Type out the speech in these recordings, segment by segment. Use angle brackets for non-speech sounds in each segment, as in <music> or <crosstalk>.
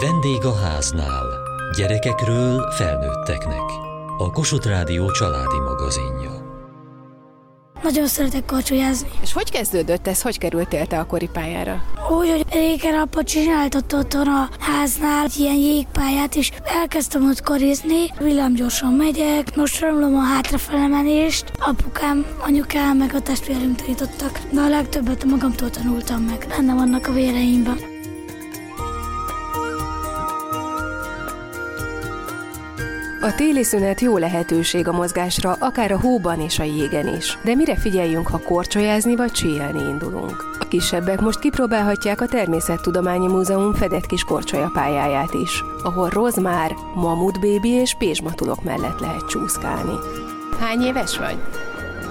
Vendég a háznál. Gyerekekről felnőtteknek. A Kossuth Rádió családi magazinja. Nagyon szeretek korcsolyázni. És hogy kezdődött ez? Hogy kerültél te a koripályára? Úgy, hogy régen apa csináltott otthon a háznál egy ilyen jégpályát, és elkezdtem ott korizni. Villámgyorsan megyek, most tanulom a hátrafelemenést. Apukám, anyukám, meg a testvérünk tanítottak, de a legtöbbet magamtól tanultam meg. Benne vannak a véreimben. A téli szünet jó lehetőség a mozgásra, akár a hóban és a jégen is. De mire figyeljünk, ha korcsolyázni vagy csíelni indulunk? A kisebbek most kipróbálhatják a Természettudományi Múzeum fedett kis korcsolyapályáját is, ahol rozmár, mamutbébi és pézsmatulok mellett lehet csúszkálni. Hány éves vagy?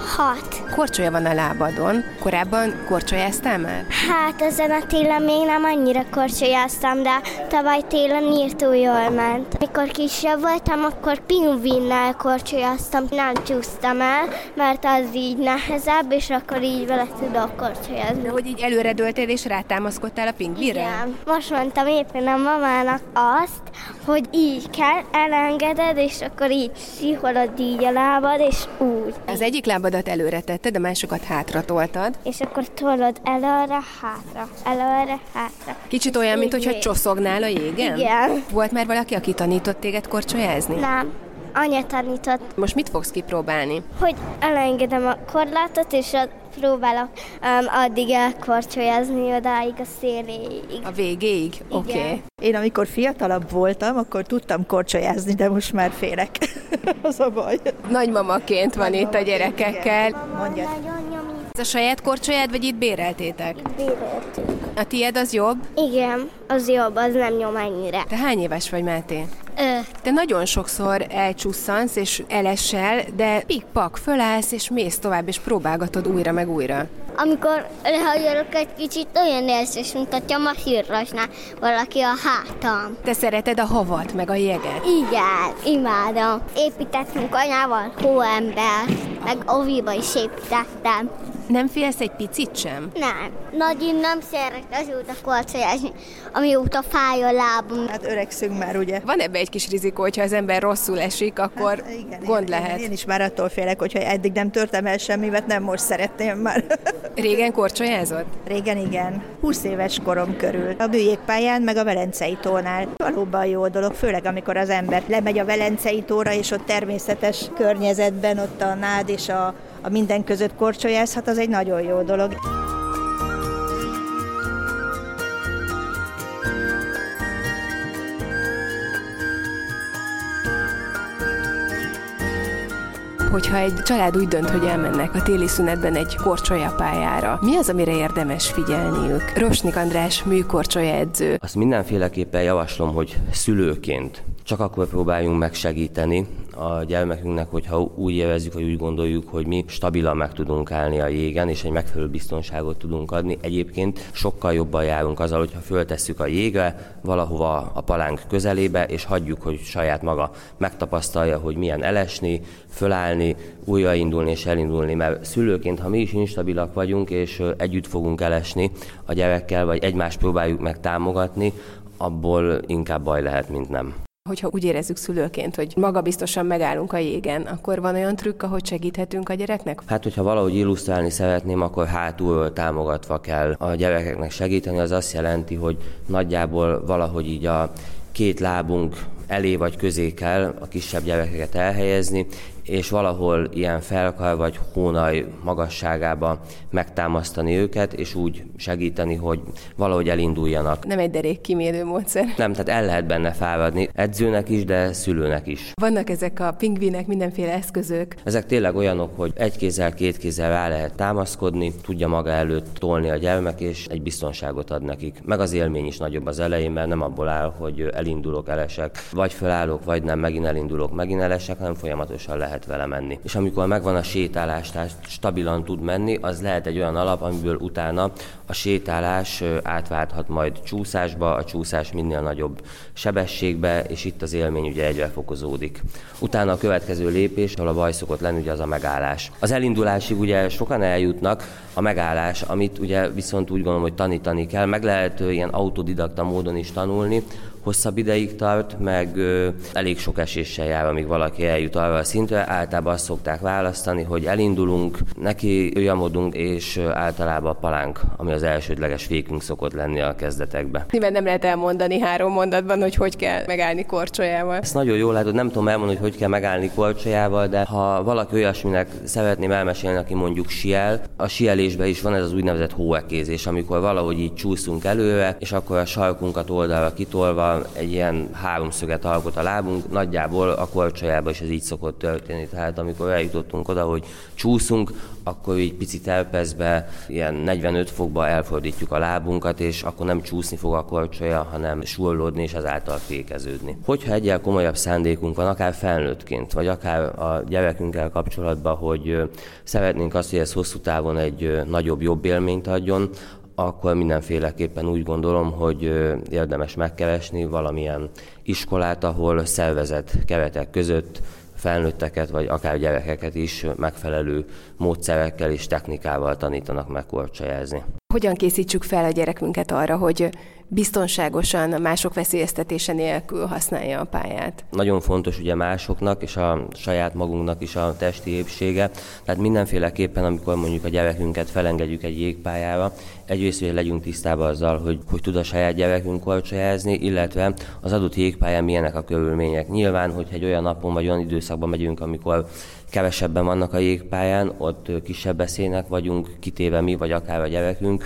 Hat. Korcsolya van a lábadon. Korábban korcsolyáztál már? Hát ezen a télen még nem annyira korcsolyáztam, de tavaly télen írtó jól ment. Mikor kisebb voltam, akkor pingvinnel korcsolyáztam, nem csúsztam el, mert az így nehezebb, és akkor így vele tudok korcsolyazni. De hogy így előre döltél és rátámaszkodtál a pingvinre? Igen. Most mondtam éppen a mamának azt, hogy így kell, elengeded, és akkor így sziholod így a lábad, és úgy. Az egyik lábadat előre tetted, a másikat hátra toltad. És akkor tolod előre, hátra, előre, hátra. Kicsit olyan, mint hogyha Így. csoszogál a jégen? Igen. Volt már valaki, aki tanított téged korcsolyázni? Nem. Anya tanított, Most mit fogsz kipróbálni? hogy elengedem a korlátot, és a- próbálok um, addig elkorcsolyazni odáig a széléig. A végéig? Oké. Okay. Én amikor fiatalabb voltam, akkor tudtam korcsolyázni, de most már félek. <laughs> Az a baj. Nagymamaként van itt a gyerekekkel. Mondja. Nagyon nyomít. Ez a saját korcsolyád, vagy itt béreltétek? Béreltük. A tiéd az jobb? Igen, az jobb, az nem nyom ennyire. Te hány éves vagy, Máté? Ö, Te nagyon sokszor elcsusszansz és elesel, de pik-pak, fölállsz és mész tovább, és próbálgatod újra meg újra. amikor lehajolok egy kicsit, olyan érzés, mint hogyha masírrasná valaki a hátam. Te szereted a havat, meg a jeget. Igen, imádom. Építettünk anyával hóember, meg oviba is építettem. Nem félsz egy picit sem? Nem, nagyon nem szeret azóta korcsolyázni, amióta fáj a lábam. Hát öregszünk már, ugye? Van ebbe egy kis rizikó, hogyha az ember rosszul esik, akkor Hát igen, gond én, lehet. Én, én is már attól félek, hogyha eddig nem törtem el semmivet, nem most szeretném már. <laughs> Régen korcsolyázott? Régen igen, 20 éves korom körül. A bűjégpályán, meg a Velencei tónál. Valóban jó dolog, főleg amikor az ember lemegy a Velencei tóra, és ott természetes környezetben, ott a nád és a, a minden között korcsolyázhat, az egy nagyon jó dolog. Hogyha egy család úgy dönt, hogy elmennek a téli szünetben egy korcsolyapályára, mi az, amire érdemes figyelniük? Rosnik András, műkorcsolya edző. Azt mindenféleképpen javaslom, hogy szülőként csak akkor próbáljunk megsegíteni a gyermekünknek, hogyha úgy érezzük, vagy úgy gondoljuk, hogy mi stabilan meg tudunk állni a jégen, és egy megfelelő biztonságot tudunk adni. Egyébként sokkal jobban járunk azzal, hogyha föltesszük a jégre, valahova a palánk közelébe, és hagyjuk, hogy saját maga megtapasztalja, hogy milyen elesni, fölállni, újraindulni és elindulni, mert szülőként, ha mi is instabilak vagyunk, és együtt fogunk elesni a gyerekkel, vagy egymást próbáljuk meg támogatni, abból inkább baj lehet, mint nem. Hogyha úgy érezzük szülőként, hogy magabiztosan megállunk a jégen, akkor van olyan trükk, ahogy segíthetünk a gyereknek? Hát, hogyha valahogy illusztrálni szeretném, akkor hátulról támogatva kell a gyerekeknek segíteni. Az azt jelenti, hogy nagyjából valahogy így a két lábunk elé vagy közé kell a kisebb gyerekeket elhelyezni, és valahol ilyen felkar vagy hónaj magasságába megtámasztani őket, és úgy segíteni, hogy valahogy elinduljanak. Nem egy derék kimérő módszer. Nem, tehát el lehet benne fáradni, edzőnek is, de szülőnek is. Vannak ezek a pingvinek, mindenféle eszközök. Ezek tényleg olyanok, hogy egy kézzel, két kézzel rá lehet támaszkodni, tudja maga előtt tolni a gyermek, és egy biztonságot ad nekik. Meg az élmény is nagyobb az elején, mert nem abból áll, hogy elindulok, elesek, vagy fölállok, vagy nem, megint elindulok, megint elesek, hanem folyamatosan lehet vele menni. És amikor megvan a sétálás, tehát stabilan tud menni, az lehet egy olyan alap, amiből utána a sétálás átválthat majd csúszásba, a csúszás minél nagyobb sebességbe, és itt az élmény ugye egyre fokozódik. Utána a következő lépés, ahol a baj szokott lenni, ugye az a megállás. Az elindulásig ugye sokan eljutnak, a megállás, amit ugye viszont úgy gondolom, hogy tanítani kell, meg lehet ilyen autodidakta módon is tanulni, hosszabb ideig tart, meg elég sok eséssel jár, amíg valaki eljut arra a szintre. Általában azt szokták választani, hogy elindulunk, neki ölyamodunk, és általában a palánk, ami az elsődleges fékünk szokott lenni a kezdetekbe. Mivel nem lehet elmondani három mondatban, hogy hogy kell megállni korcsolyával. Ezt nagyon jól látod, nem tudom elmondani, hogy hogy kell megállni korcsolyával, de ha valaki olyasminek szeretném elmesélni, aki mondjuk siel, a sielésben is van ez az úgynevezett hóekézés, amikor valahogy így csúszunk előre, és akkor a sarkunkat oldalra kitolva egy ilyen háromszöget alkot a lábunk, nagyjából a korcsolyában is ez így szokott történni. Tehát amikor eljutottunk oda, hogy csúszunk, akkor így picit elpezve, ilyen 45 fokba elfordítjuk a lábunkat, és akkor nem csúszni fog a korcsolya, hanem sullódni és azáltal fékeződni. Hogyha egyel komolyabb szándékunk van, akár felnőttként, vagy akár a gyerekünkkel kapcsolatban, hogy szeretnénk azt, hogy ez hosszú távon egy nagyobb, jobb élményt adjon, akkor mindenféleképpen úgy gondolom, hogy érdemes megkeresni valamilyen iskolát, ahol szervezett keretek között felnőtteket, vagy akár gyerekeket is megfelelő módszerekkel és technikával tanítanak meg korcsajázni. Hogyan készítsük fel a gyerekünket arra, hogy biztonságosan, mások veszélyeztetése nélkül használja a pályát? Nagyon fontos ugye másoknak és a saját magunknak is a testi épsége. Tehát mindenféleképpen, amikor mondjuk a gyerekünket felengedjük egy jégpályára, egyrészt, hogy legyünk tisztában azzal, hogy, hogy tud a saját gyerekünk korcsolyázni, illetve az adott jégpályán milyenek a körülmények. Nyilván, hogy egy olyan napon vagy olyan időszakban megyünk, amikor kevesebben vannak a jégpályán, ott kisebb veszélynek vagyunk kitéve mi, vagy akár a gyerekünk,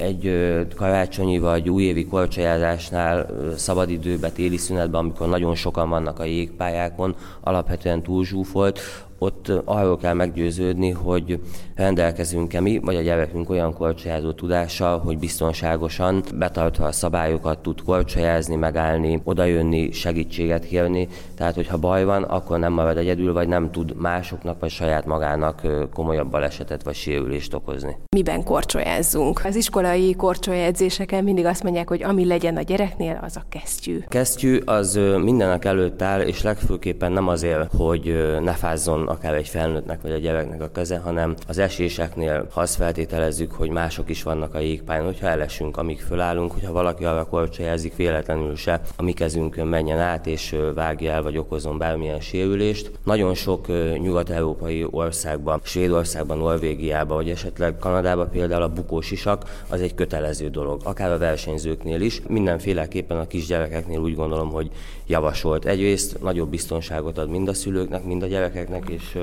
egy karácsonyi vagy újévi korcsolyázásnál szabadidőben, téli szünetben, amikor nagyon sokan vannak a jégpályákon, alapvetően túlzsúfolt, ott arról kell meggyőződni, hogy rendelkezünk-e mi, vagy a gyerekünk olyan korcsolyázó tudással, hogy biztonságosan, betartva a szabályokat tud korcsolyázni, megállni, odajönni, segítséget kérni. Tehát, hogyha baj van, akkor nem marad egyedül, vagy nem tud másoknak, vagy saját magának komolyabb balesetet vagy sérülést okozni. Miben korcsolyázzunk? Az iskolai korcsolyázéseken mindig azt mondják, hogy ami legyen a gyereknél, az a kesztyű. Kesztyű az mindenek előtt áll, és legfőképpen nem azért, hogy ne fázzon akár egy felnőttnek vagy a gyereknek a keze, hanem az eséseknél, ha azt feltételezzük, hogy mások is vannak a jégpályán, hogyha elesünk, amíg fölállunk, hogyha valaki arra korcsolyázik véletlenül se, a mi kezünkön menjen át és vágja el, vagy okozon bármilyen sérülést. Nagyon sok nyugat-európai országban, Svédországban, Norvégiában, vagy esetleg Kanadában például a bukós isak az egy kötelező dolog, akár a versenyzőknél is. Mindenféleképpen a kisgyerekeknél úgy gondolom, hogy javasolt. Egyrészt nagyobb biztonságot ad mind a szülőknek, mind a gyerekeknek, és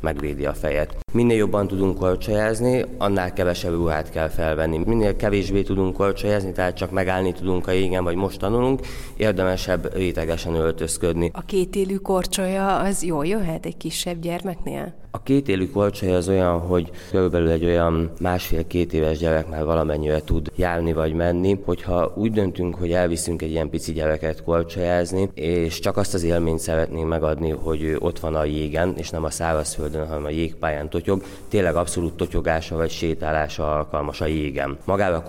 megvédi a fejet. Minél jobban tudunk korcsolyázni, annál kevesebb ruhát kell felvenni. Minél kevésbé tudunk korcsolyázni, tehát csak megállni tudunk a jégen, vagy most tanulunk, érdemesebb rétegesen öltözködni. A kétélű korcsolya az jól jöhet egy kisebb gyermeknél? A két élő korcsolya az olyan, hogy körülbelül egy olyan másfél-két éves gyerek már valamennyire tud járni vagy menni, hogyha úgy döntünk, hogy elviszünk egy ilyen pici gyereket korcsolyázni, és csak azt az élményt szeretnénk megadni, hogy ott van a jégen, és nem a szárazföldön, hanem a jégpályán totyog, tényleg abszolút totyogása vagy sétálása alkalmas a jégen. Magára a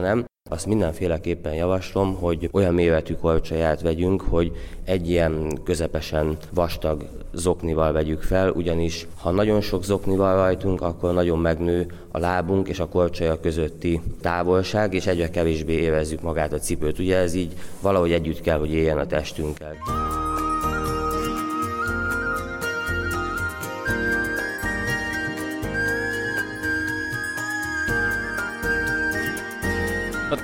nem, azt mindenféleképpen javaslom, hogy olyan méretű korcsolyát vegyünk, hogy egy ilyen közepesen vastag zoknival vegyük fel, ugyanis ha nagyon sok zoknival rajtunk, akkor nagyon megnő a lábunk és a korcsolya közötti távolság, és egyre kevésbé érezzük magát a cipőt. Ugye ez így valahogy együtt kell, hogy éljen a testünkkel.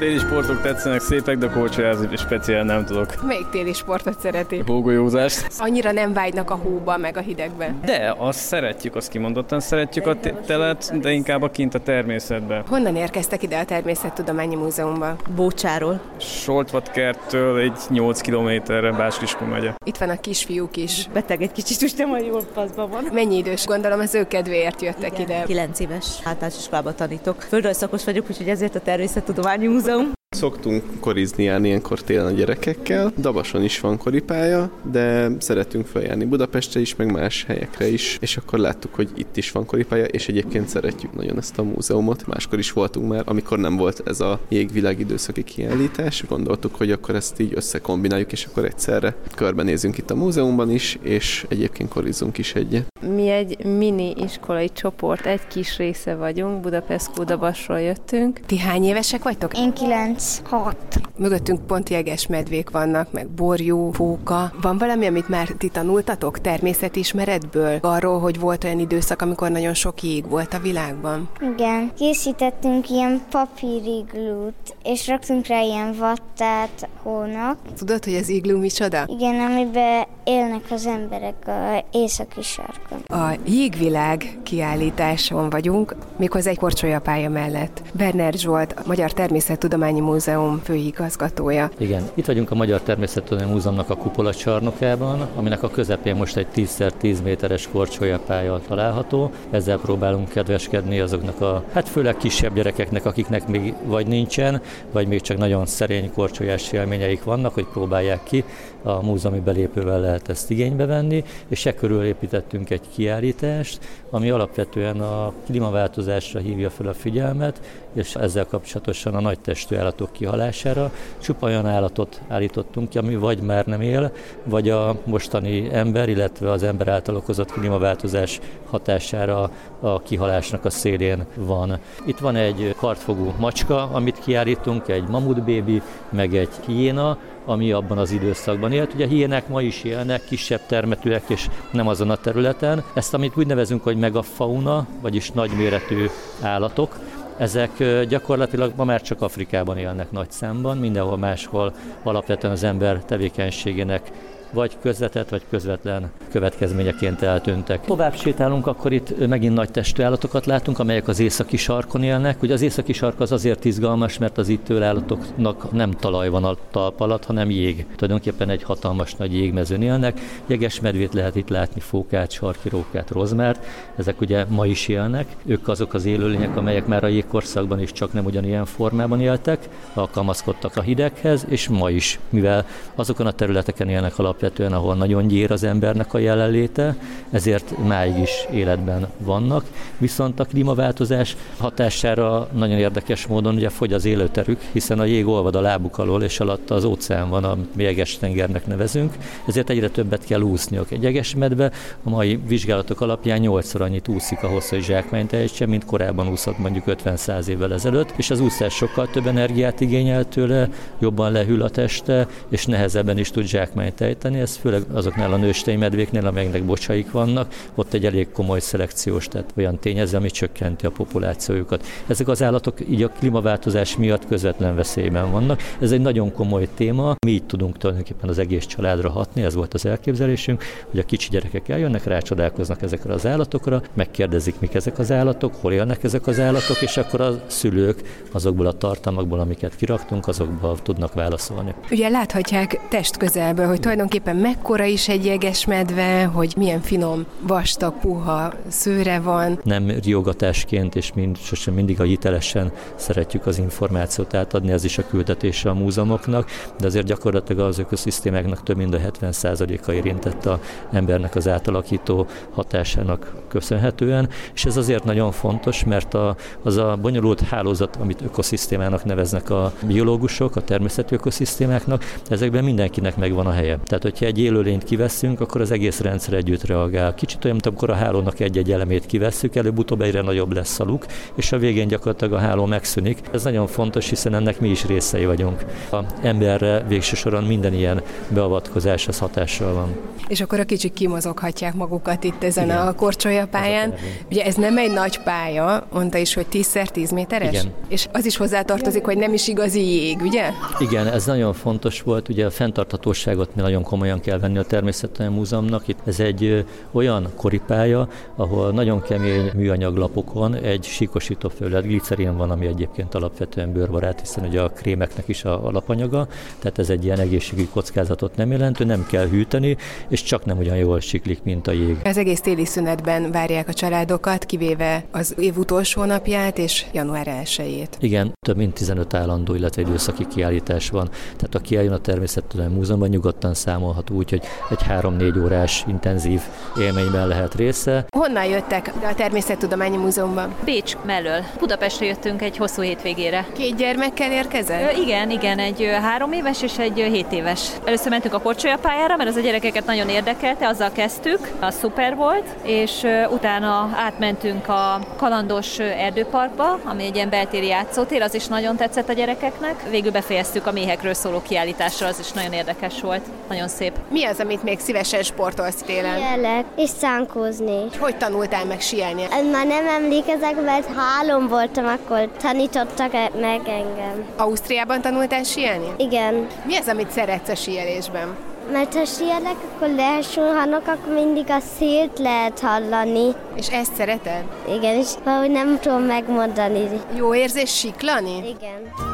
Téli sportok tetszenek szépek, de korcsolyázni speciál nem tudok. Melyik téli sportot szereti? Hógolyózást. Annyira nem vágynak a hóba, meg a hidegbe. De azt szeretjük, azt kimondottan szeretjük a telet, de inkább a kint a természetben. Honnan érkeztek ide a Természettudományi Múzeumban? Bócsáról. Soltvatkerttől egy 8 kilométerre Báskiskun megye. Itt van a kisfiúk is. Beteg egy kicsit, most nem olyan jól paszban van. Mennyi idős? Gondolom az ő kedvéért jöttek Igen. ide. 9 éves általános iskolába tanítok. Földrajzszakos vagyok, úgyhogy ezért a Természettudományi Múzeum. razão Szoktunk korizni járni ilyenkor télen a gyerekekkel. Dabason is van koripálya, de szeretünk feljárni Budapestre is, meg más helyekre is, és akkor láttuk, hogy itt is van koripálya, és egyébként szeretjük nagyon ezt a múzeumot. Máskor is voltunk már, amikor nem volt ez a jégvilág időszaki kiállítás. Gondoltuk, hogy akkor ezt így összekombináljuk, és akkor egyszerre körbenézünk itt a múzeumban is, és egyébként korizunk is egyet. Mi egy mini iskolai csoport, egy kis része vagyunk, Budapest Kódabasról jöttünk. Ti hány évesek vagytok? Én kilenc 36. Mögöttünk pont jeges medvék vannak, meg borjú, fóka. Van valami, amit már ti tanultatok természetismeretből? Arról, hogy volt olyan időszak, amikor nagyon sok jég volt a világban? Igen. Készítettünk ilyen papíriglút, és raktunk rá ilyen vattát hónak. Tudod, hogy az iglú micsoda? Igen, amiben élnek az emberek a északi sarkon. A Jégvilág kiállításon vagyunk, méghozzá egy korcsolyapálya mellett. Berner Zsolt, a Magyar Természettudományi Múzeum főigazgatója. Igen, itt vagyunk a Magyar Természettudományi Múzeumnak a kupola csarnokában, aminek a közepén most egy 10x10 méteres korcsolyapálya található. Ezzel próbálunk kedveskedni azoknak a, hát főleg kisebb gyerekeknek, akiknek még vagy nincsen, vagy még csak nagyon szerény korcsolyás élményeik vannak, hogy próbálják ki. A múzeumi belépővel lehet ezt igénybe venni, és e körül építettünk egy kiállítást, ami alapvetően a klímaváltozásra hívja fel a figyelmet, és ezzel kapcsolatosan a nagy testű állatok kihalására. Csupa olyan állatot állítottunk ki, ami vagy már nem él, vagy a mostani ember, illetve az ember által okozott klímaváltozás hatására a kihalásnak a szélén van. Itt van egy kartfogú macska, amit kiállítunk, egy mamutbébi, meg egy hiéna, ami abban az időszakban élt. Ugye hiének ma is élnek, kisebb termetűek és nem azon a területen. Ezt, amit úgy nevezünk, hogy megafauna, vagyis nagyméretű állatok, ezek gyakorlatilag ma már csak Afrikában élnek nagy számban, mindenhol máshol alapvetően az ember tevékenységének vagy közvetett, vagy közvetlen következményeként eltűntek. Tovább sétálunk, akkor itt megint nagy testű állatokat látunk, amelyek az északi sarkon élnek. Ugye az északi sark az azért izgalmas, mert az itt állatoknak nem talaj van a talp alatt, hanem jég. Tulajdonképpen egy hatalmas nagy jégmezőn élnek. Jeges medvét lehet itt látni, fókát, sarkirókát, rozmárt. Ezek ugye ma is élnek. Ők azok az élőlények, amelyek már a jégkorszakban is csak nem ugyanilyen formában éltek, alkalmazkodtak a hideghez, és ma is, mivel azokon a területeken élnek alap alapvetően, ahol nagyon gyér az embernek a jelenléte, ezért máig is életben vannak. Viszont a klímaváltozás hatására nagyon érdekes módon ugye fogy az élőterük, hiszen a jég olvad a lábuk alól, és alatt az óceán van, amit jeges tengernek nevezünk, ezért egyre többet kell úszniuk. Egy jeges medve a mai vizsgálatok alapján 8 annyit úszik ahhoz, hogy zsákmányt ejtsen, mint korábban úszott mondjuk 50-100 évvel ezelőtt, és az úszás sokkal több energiát igényel tőle, jobban lehűl a teste, és nehezebben is tud zsákmányt ejteni tenni, ez főleg azoknál a nőstény medvéknél, amelyeknek bocsaik vannak, ott egy elég komoly szelekciós, tehát olyan tényező, ami csökkenti a populációjukat. Ezek az állatok így a klímaváltozás miatt közvetlen veszélyben vannak. Ez egy nagyon komoly téma. Mi így tudunk tulajdonképpen az egész családra hatni, ez volt az elképzelésünk, hogy a kicsi gyerekek eljönnek, rácsodálkoznak ezekre az állatokra, megkérdezik, mik ezek az állatok, hol élnek ezek az állatok, és akkor a szülők azokból a tartalmakból, amiket kiraktunk, azokból tudnak válaszolni. Ugye láthatják test közelből, hogy tulajdonképpen tulajdonképpen mekkora is egy jeges medve, hogy milyen finom, vastag, puha szőre van. Nem riogatásként, és mind, sosem mindig a hitelesen szeretjük az információt átadni, ez is a küldetése a múzeumoknak, de azért gyakorlatilag az ökoszisztémáknak több mint a 70%-a érintett a embernek az átalakító hatásának köszönhetően, és ez azért nagyon fontos, mert a, az a bonyolult hálózat, amit ökoszisztémának neveznek a biológusok, a természeti ökoszisztémáknak, ezekben mindenkinek megvan a helye. Tehát, hogyha egy élőlényt kiveszünk, akkor az egész rendszer együtt reagál. Kicsit olyan, mint amikor a hálónak egy-egy elemét kivesszük, előbb-utóbb egyre nagyobb lesz a luk, és a végén gyakorlatilag a háló megszűnik. Ez nagyon fontos, hiszen ennek mi is részei vagyunk. A emberre végső soron minden ilyen beavatkozás az hatással van. És akkor a kicsik kimozoghatják magukat itt ezen Igen. a korcsolya pályán. Ugye ez nem egy nagy pálya, mondta is, hogy 10x10 méteres? Igen. És az is hozzátartozik, hogy nem is igazi jég, ugye? Igen, ez nagyon fontos volt, ugye a fenntarthatóságot mi nagyon komolyan kell venni a Természettudományi Múzeumnak. Itt ez egy olyan koripálya, ahol nagyon kemény műanyag lapokon egy síkosító felület, glicerin van, ami egyébként alapvetően bőrbarát, hiszen ugye a krémeknek is a alapanyaga, tehát ez egy ilyen egészségügyi kockázatot nem jelentő, nem kell hűteni, és csak nem olyan jól siklik, mint a jég. Az egész téli szünetben várják a családokat, kivéve az év utolsó napját és január 1 Igen, több mint 15 állandó, illetve időszaki kiállítás van. Tehát aki eljön a Természettudományi Múzeumban, nyugodtan szám számolható úgy, hogy egy három-négy órás intenzív élményben lehet része. Honnan jöttek a Természettudományi Múzeumban? Bécs mellől. Budapestre jöttünk egy hosszú hétvégére. Két gyermekkel érkezel? Ö, igen, igen, egy három éves és egy hét éves. Először mentünk a korcsolyapályára, mert az a gyerekeket nagyon érdekelte, azzal kezdtük, az szuper volt, és utána átmentünk a kalandos erdőparkba, ami egy ilyen beltéri játszótér, az is nagyon tetszett a gyerekeknek. Végül befejeztük a méhekről szóló kiállításra, az is nagyon érdekes volt, nagyon szép. Mi az, amit még szívesen sportolsz télen? Sielek és szánkózni. Hogy tanultál meg síelni? Már nem emlékezek, mert három voltam, akkor tanítottak meg engem. Ausztriában tanultál síelni? Igen. Mi az, amit szeretsz a síelésben? Mert ha sielek, akkor lehesulhanok, akkor mindig a szélt lehet hallani. És ezt szereted? Igen, és valahogy nem tudom megmondani. Jó érzés siklani? Igen.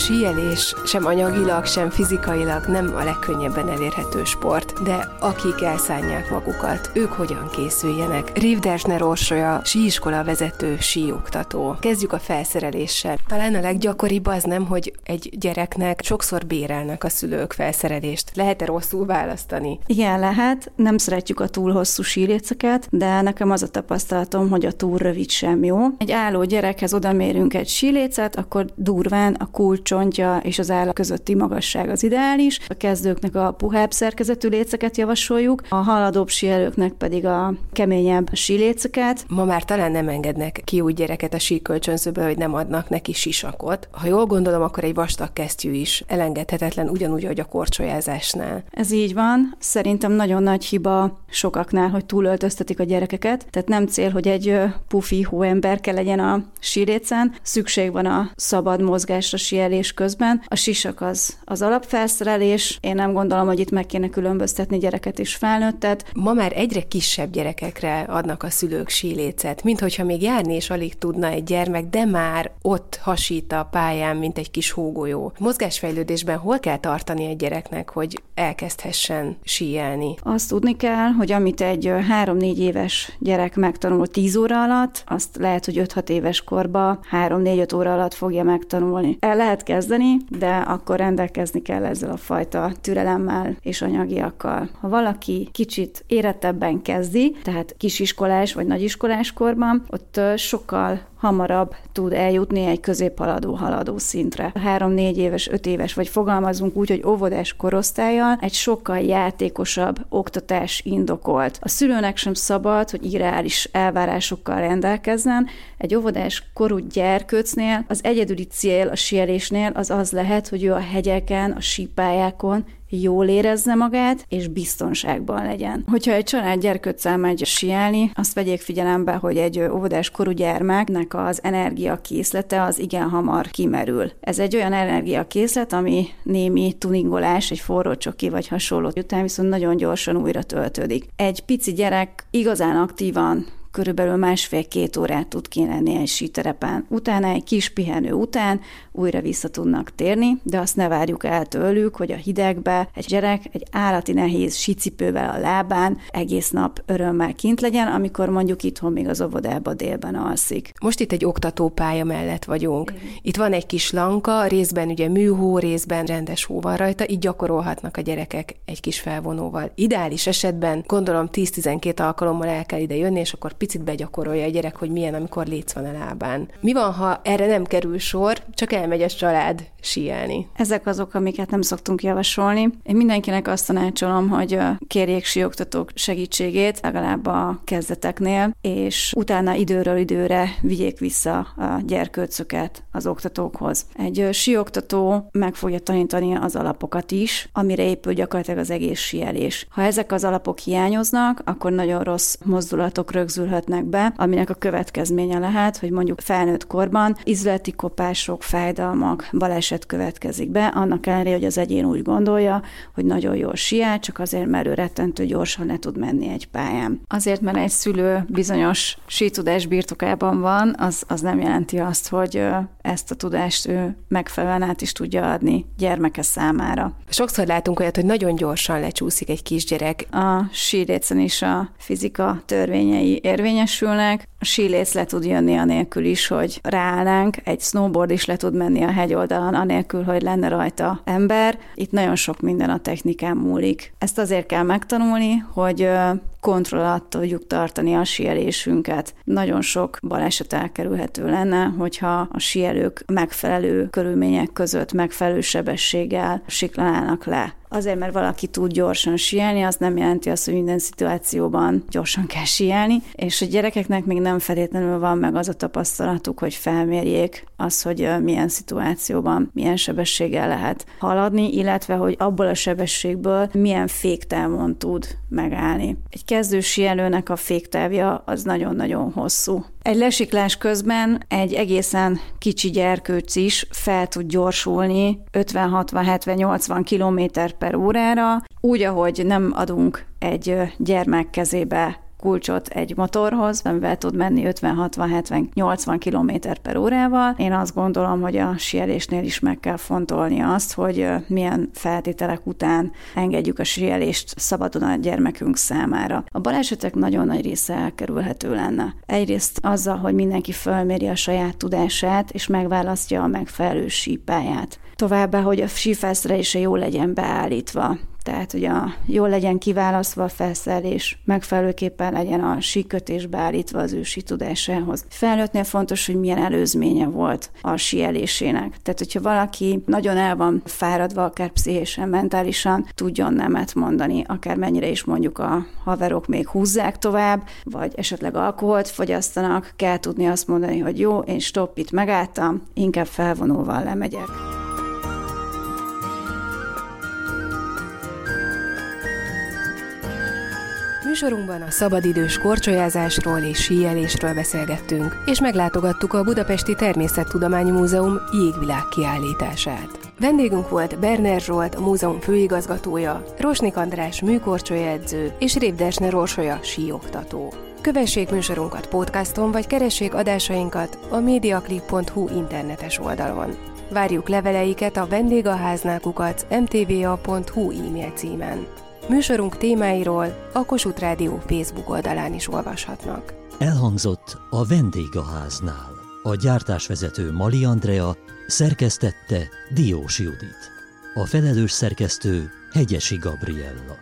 Síelés sem anyagilag, sem fizikailag nem a legkönnyebben elérhető sport, de akik elszánják magukat, ők hogyan készüljenek? Rivdersner Orsolya, síiskola vezető, síoktató. Kezdjük a felszereléssel. Talán a leggyakoribb az nem, hogy egy gyereknek sokszor bérelnek a szülők felszerelést. Lehet-e rosszul választani? Igen, lehet. Nem szeretjük a túl hosszú síléceket, de nekem az a tapasztalatom, hogy a túl rövid sem jó. Egy álló gyerekhez odamérünk egy sílécet, akkor durván a kulcson csontja és az álla közötti magasság az ideális. A kezdőknek a puhább szerkezetű léceket javasoljuk, a haladóbb síelőknek pedig a keményebb síléceket. Ma már talán nem engednek ki úgy gyereket a síkölcsönzőből, hogy nem adnak neki sisakot. Ha jól gondolom, akkor egy vastag kesztyű is elengedhetetlen, ugyanúgy, ahogy a korcsolyázásnál. Ez így van. Szerintem nagyon nagy hiba sokaknál, hogy túlöltöztetik a gyerekeket. Tehát nem cél, hogy egy pufi hóemberke legyen a sílécen. Szükség van a szabad mozgásra, síelés nevelés közben. A sisak az, az alapfelszerelés. Én nem gondolom, hogy itt meg kéne különböztetni gyereket és felnőttet. Ma már egyre kisebb gyerekekre adnak a szülők sílécet, mint hogyha még járni is alig tudna egy gyermek, de már ott hasít a pályán, mint egy kis hógolyó. Mozgásfejlődésben hol kell tartani egy gyereknek, hogy elkezdhessen síelni? Azt tudni kell, hogy amit egy 3-4 éves gyerek megtanul 10 óra alatt, azt lehet, hogy 5-6 éves korba 3-4-5 óra alatt fogja megtanulni. El lehet kezdeni, de akkor rendelkezni kell ezzel a fajta türelemmel és anyagiakkal. Ha valaki kicsit érettebben kezdi, tehát kisiskolás vagy nagyiskolás korban, ott sokkal hamarabb tud eljutni egy középhaladó haladó szintre. Három-négy éves, öt éves, vagy fogalmazunk úgy, hogy óvodás korosztályjal egy sokkal játékosabb oktatás indokolt. A szülőnek sem szabad, hogy irreális elvárásokkal rendelkezzen. Egy óvodás korú gyerkőcnél az egyedüli cél a sielésnél az az lehet, hogy ő a hegyeken, a sípályákon jól érezze magát, és biztonságban legyen. Hogyha egy család gyerkőccel megy sielni, azt vegyék figyelembe, hogy egy óvodás korú gyermeknek az energiakészlete az igen hamar kimerül. Ez egy olyan energiakészlet, ami némi tuningolás, egy forró csoki vagy hasonló után viszont nagyon gyorsan újra töltődik. Egy pici gyerek igazán aktívan körülbelül másfél-két órát tud kilenni egy síterepen. Utána egy kis pihenő után újra vissza tudnak térni, de azt ne várjuk el tőlük, hogy a hidegbe egy gyerek egy állati nehéz sicipővel a lábán egész nap örömmel kint legyen, amikor mondjuk itthon még az óvodába délben alszik. Most itt egy oktatópálya mellett vagyunk. Itt van egy kis lanka, részben ugye műhó, részben rendes hó van rajta, így gyakorolhatnak a gyerekek egy kis felvonóval. Ideális esetben gondolom 10-12 alkalommal el kell ide jönni, és akkor picit begyakorolja a gyerek, hogy milyen, amikor léc van a lábán. Mi van, ha erre nem kerül sor, csak elmegy a család síelni? Ezek azok, amiket nem szoktunk javasolni. Én mindenkinek azt tanácsolom, hogy kérjék síoktatók segítségét, legalább a kezdeteknél, és utána időről időre vigyék vissza a gyerkőcöket az oktatókhoz. Egy síoktató meg fogja tanítani az alapokat is, amire épül gyakorlatilag az egész síelés. Ha ezek az alapok hiányoznak, akkor nagyon rossz mozdulatok rögzül kerülhetnek be, aminek a következménye lehet, hogy mondjuk felnőtt korban izleti kopások, fájdalmak, baleset következik be, annak ellenére, hogy az egyén úgy gondolja, hogy nagyon jól siál, csak azért, mert ő rettentő gyorsan le tud menni egy pályán. Azért, mert egy szülő bizonyos sítudás birtokában van, az, az nem jelenti azt, hogy ezt a tudást ő megfelelően át is tudja adni gyermeke számára. Sokszor látunk olyat, hogy nagyon gyorsan lecsúszik egy kisgyerek. A sírécen is a fizika törvényei érvényesülnek. Sílész le tud jönni anélkül is, hogy ráállnánk, egy snowboard is le tud menni a hegyoldalon anélkül, hogy lenne rajta ember. Itt nagyon sok minden a technikán múlik. Ezt azért kell megtanulni, hogy kontroll alatt tudjuk tartani a sielésünket. Nagyon sok baleset elkerülhető lenne, hogyha a sielők megfelelő körülmények között megfelelő sebességgel siklanának le. Azért, mert valaki tud gyorsan sielni, az nem jelenti azt, hogy minden szituációban gyorsan kell sielni, és a gyerekeknek még nem feltétlenül van meg az a tapasztalatuk, hogy felmérjék az, hogy milyen szituációban, milyen sebességgel lehet haladni, illetve hogy abból a sebességből milyen féktávon tud megállni. Egy kezdő sielőnek a féktávja az nagyon-nagyon hosszú. Egy lesiklás közben egy egészen kicsi gyerkőc is fel tud gyorsulni 50-60-70-80 km per órára, úgy, ahogy nem adunk egy gyermek kezébe kulcsot egy motorhoz, amivel tud menni 50-60-70-80 km per órával. Én azt gondolom, hogy a sielésnél is meg kell fontolni azt, hogy milyen feltételek után engedjük a sielést szabadon a gyermekünk számára. A balesetek nagyon nagy része elkerülhető lenne. Egyrészt azzal, hogy mindenki fölméri a saját tudását, és megválasztja a megfelelő sípáját. Továbbá, hogy a sífelszerelése jól legyen beállítva tehát hogy a, jól legyen kiválasztva a felszerelés, megfelelőképpen legyen a síkötés beállítva az ő sí tudásához. Felnőttnél fontos, hogy milyen előzménye volt a sielésének. Tehát, hogyha valaki nagyon el van fáradva, akár pszichésen, mentálisan, tudjon nemet mondani, akár mennyire is mondjuk a haverok még húzzák tovább, vagy esetleg alkoholt fogyasztanak, kell tudni azt mondani, hogy jó, én stopp, itt megálltam, inkább felvonóval lemegyek. Műsorunkban a szabadidős korcsolyázásról és síelésről beszélgettünk, és meglátogattuk a Budapesti Természettudományi Múzeum jégvilág kiállítását. Vendégünk volt Berner Zsolt, a múzeum főigazgatója, Rosnik András műkorcsolyaedző és Révdesner Orsolya síoktató. Kövessék műsorunkat podcaston, vagy keressék adásainkat a mediaclip.hu internetes oldalon. Várjuk leveleiket a vendégháználkukat mtva.hu e-mail címen. Műsorunk témáiról a Kossuth Rádió Facebook oldalán is olvashatnak. Elhangzott a vendégháznál. A gyártásvezető Mali Andrea szerkesztette Diós Judit. A felelős szerkesztő Hegyesi Gabriella.